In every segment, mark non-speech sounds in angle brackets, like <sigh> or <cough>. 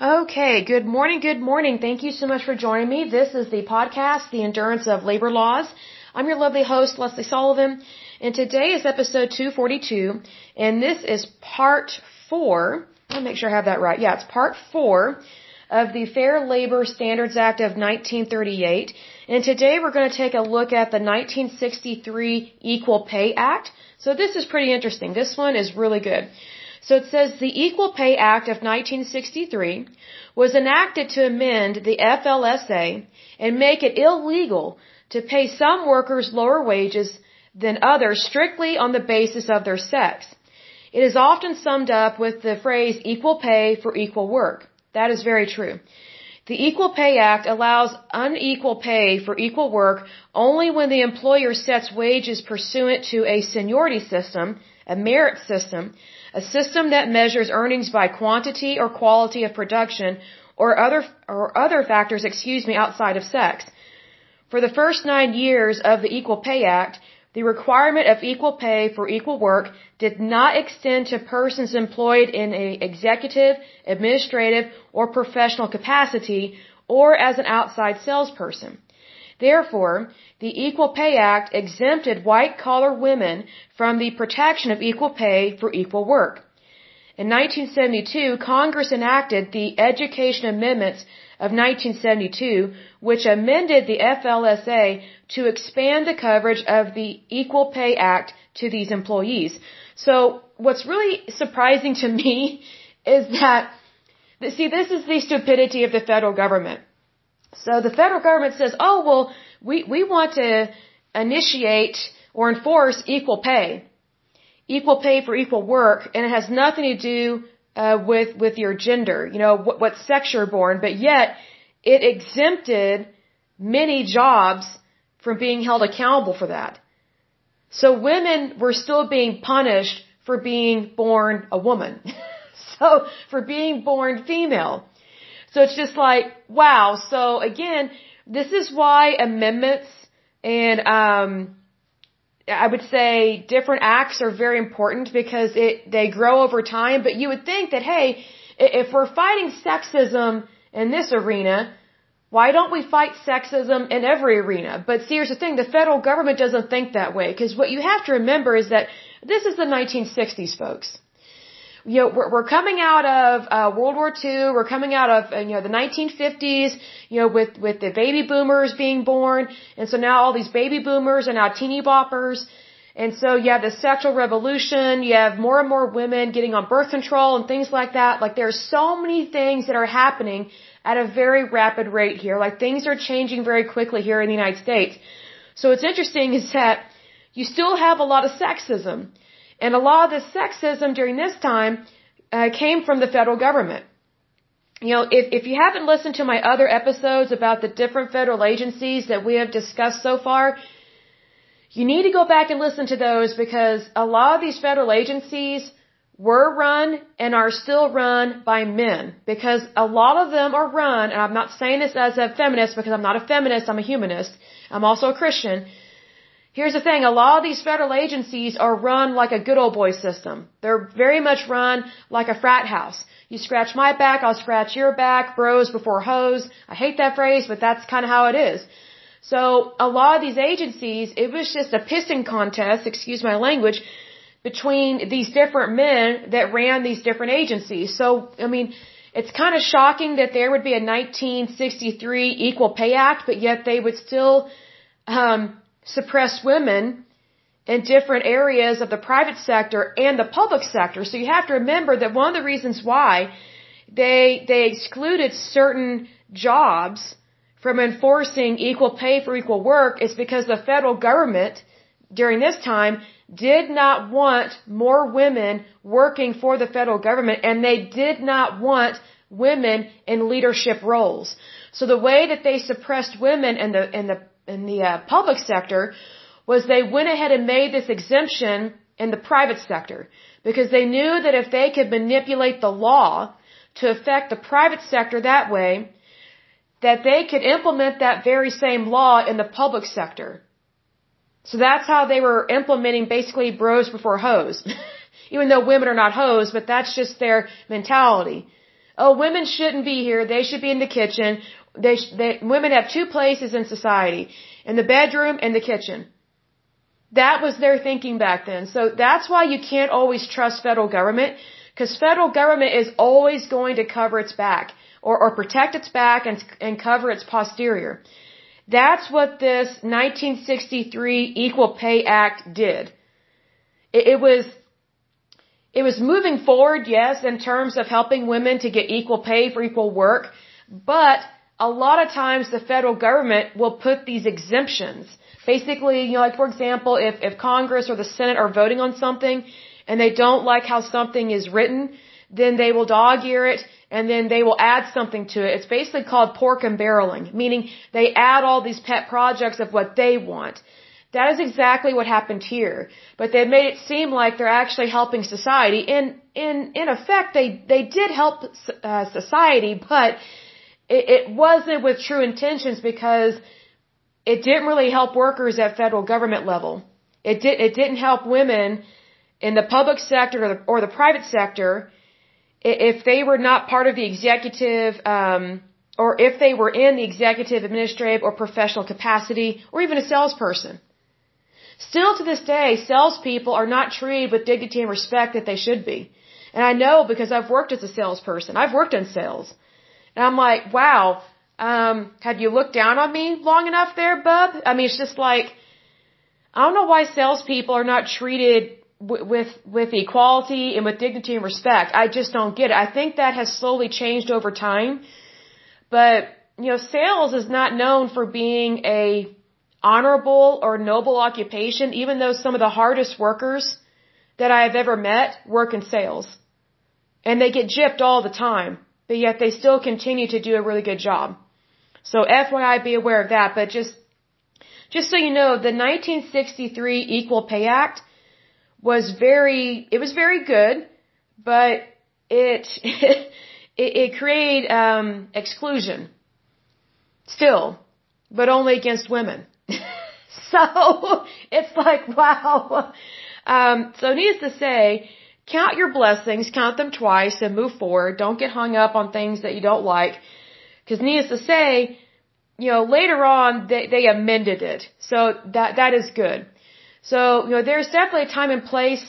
Okay, good morning, good morning. Thank you so much for joining me. This is the podcast, The Endurance of Labor Laws. I'm your lovely host, Lesley Sullivan, and today is episode 242, and this is part four. Let me make sure I have that right. Yeah, it's part four of the Fair Labor Standards Act of 1938. And today we're going to take a look at the 1963 Equal Pay Act. So this is pretty interesting. This one is really good. So it says the Equal Pay Act of 1963 was enacted to amend the FLSA and make it illegal to pay some workers lower wages than others strictly on the basis of their sex. It is often summed up with the phrase equal pay for equal work. That is very true. The Equal Pay Act allows unequal pay for equal work only when the employer sets wages pursuant to a seniority system, a merit system, a system that measures earnings by quantity or quality of production or other or other factors, excuse me, outside of sex. For the first 9 years of the Equal Pay Act, the requirement of equal pay for equal work did not extend to persons employed in an executive, administrative, or professional capacity or as an outside salesperson. Therefore, the Equal Pay Act exempted white collar women from the protection of equal pay for equal work. In 1972, Congress enacted the Education Amendments of 1972, which amended the FLSA to expand the coverage of the Equal Pay Act to these employees. So what's really surprising to me <laughs> is that, see, this is the stupidity of the federal government. So the federal government says, oh, well, we, we want to initiate or enforce equal pay. Equal pay for equal work, and it has nothing to do uh, with with your gender, you know, what, what sex you're born, but yet it exempted many jobs from being held accountable for that. So women were still being punished for being born a woman. <laughs> so for being born female. So it's just like, wow. So again, this is why amendments and, um, I would say different acts are very important because it, they grow over time, but you would think that, hey, if we're fighting sexism in this arena, why don't we fight sexism in every arena? But see, here's the thing, the federal government doesn't think that way, because what you have to remember is that this is the 1960s, folks. You know, we're, we're coming out of uh, World War II. We're coming out of you know the 1950s. You know, with with the baby boomers being born, and so now all these baby boomers are now teeny boppers. And so you have the sexual revolution, you have more and more women getting on birth control and things like that. Like there are so many things that are happening at a very rapid rate here. Like things are changing very quickly here in the United States. So what's interesting is that you still have a lot of sexism. And a lot of the sexism during this time uh, came from the federal government. You know, if, if you haven't listened to my other episodes about the different federal agencies that we have discussed so far, you need to go back and listen to those because a lot of these federal agencies were run and are still run by men because a lot of them are run, and I'm not saying this as a feminist because I'm not a feminist, I'm a humanist. I'm also a Christian. Here's the thing, a lot of these federal agencies are run like a good old boy system. They're very much run like a frat house. You scratch my back, I'll scratch your back, bros before hoes. I hate that phrase, but that's kind of how it is. So a lot of these agencies, it was just a pissing contest, excuse my language, between these different men that ran these different agencies. So, I mean, it's kind of shocking that there would be a 1963 Equal Pay Act, but yet they would still um, suppress women in different areas of the private sector and the public sector. So you have to remember that one of the reasons why they they excluded certain jobs from enforcing equal pay for equal work is because the federal government during this time did not want more women working for the federal government and they did not want women in leadership roles. So the way that they suppressed women in the in the in the uh, public sector was they went ahead and made this exemption in the private sector because they knew that if they could manipulate the law to affect the private sector that way, that they could implement that very same law in the public sector. So that's how they were implementing basically bros before hoes. <laughs> Even though women are not hoes, but that's just their mentality. oh, women shouldn't be here. They should be in the kitchen. They, they, women have two places in society, in the bedroom and the kitchen. That was their thinking back then. So that's why you can't always trust federal government, because federal government is always going to cover its back, or, or protect its back and, and cover its posterior. That's what this 1963 Equal Pay Act did. It, it was it was moving forward, yes, in terms of helping women to get equal pay for equal work, but a lot of times the federal government will put these exemptions. Basically, you know, like for example, if, if Congress or the Senate are voting on something and they don't like how something is written, then they will dog ear it and then they will add something to it. It's basically called pork and barreling, meaning they add all these pet projects of what they want. That is exactly what happened here. But they made it seem like they're actually helping society. In in in effect, they they did help uh, society, but it, it wasn't with true intentions because it didn't really help workers at federal government level. It did it didn't help women in the public sector or the, or the private sector if they were not part of the executive. Um, or if they were in the executive, administrative, or professional capacity, or even a salesperson. Still to this day, salespeople are not treated with dignity and respect that they should be. And I know because I've worked as a salesperson. I've worked in sales. And I'm like, wow, um, have you looked down on me long enough there, bub? I mean, it's just like, I don't know why salespeople are not treated with, with, equality and with dignity and respect. I just don't get it. I think that has slowly changed over time. But, you know, sales is not known for being a honorable or noble occupation, even though some of the hardest workers that I have ever met work in sales. And they get gypped all the time, but yet they still continue to do a really good job. So FYI, be aware of that, but just, just so you know, the 1963 Equal Pay Act was very, it was very good, but it, <laughs> it, it created, um, exclusion. Still, but only against women. <laughs> so it's like, wow. Um, so needless to say, count your blessings, count them twice and move forward. Don't get hung up on things that you don't like. Cause needless to say, you know, later on they, they amended it. So that, that is good. So, you know, there's definitely a time and place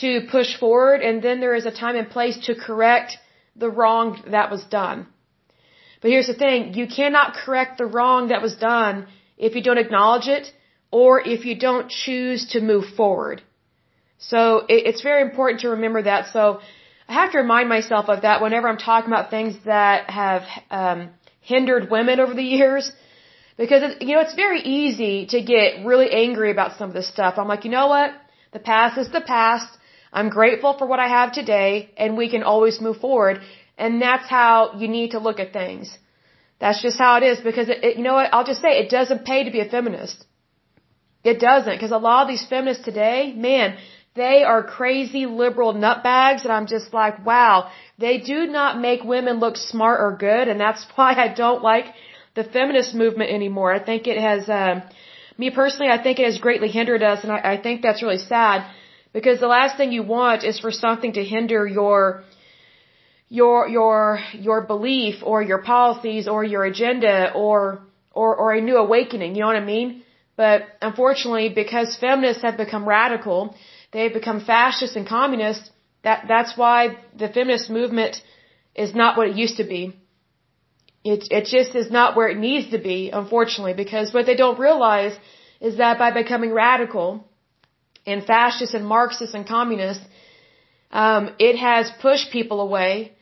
to push forward and then there is a time and place to correct the wrong that was done. But here's the thing, you cannot correct the wrong that was done if you don't acknowledge it or if you don't choose to move forward. So it, it's very important to remember that. So I have to remind myself of that whenever I'm talking about things that have um, hindered women over the years. Because, it, you know, it's very easy to get really angry about some of this stuff. I'm like, you know what? The past is the past. I'm grateful for what I have today and we can always move forward. And that's how you need to look at things. That's just how it is because it, it, you know what? I'll just say it doesn't pay to be a feminist. It doesn't because a lot of these feminists today, man, they are crazy liberal nutbags and I'm just like, wow, they do not make women look smart or good and that's <laughs> why I don't like the feminist movement anymore. I think it has, uh, me personally, I think it has greatly hindered us and I, I think that's really sad because the last thing you want is for something to hinder your your your your belief or your policies or your agenda or or or a new awakening, you know what I mean? But unfortunately, because feminists have become radical, they've become fascists and communists. That that's why the feminist movement is not what it used to be. It it just is not where it needs to be, unfortunately, because what they don't realize is that by becoming radical and fascist and Marxist and communist, um, it has pushed people away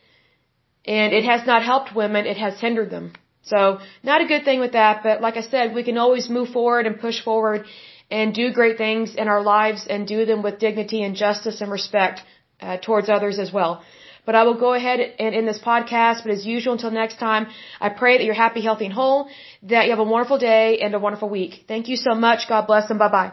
and it has not helped women, it has hindered them. So, not a good thing with that, but like I said, we can always move forward and push forward and do great things in our lives and do them with dignity and justice and respect uh, towards others as well. But I will go ahead and end this podcast. But as usual, until next time, I pray that you're happy, healthy, and whole, that you have a wonderful day and a wonderful week. Thank you so much. God bless and bye bye.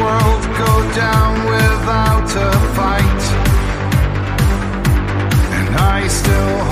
World go down without a fight. And I still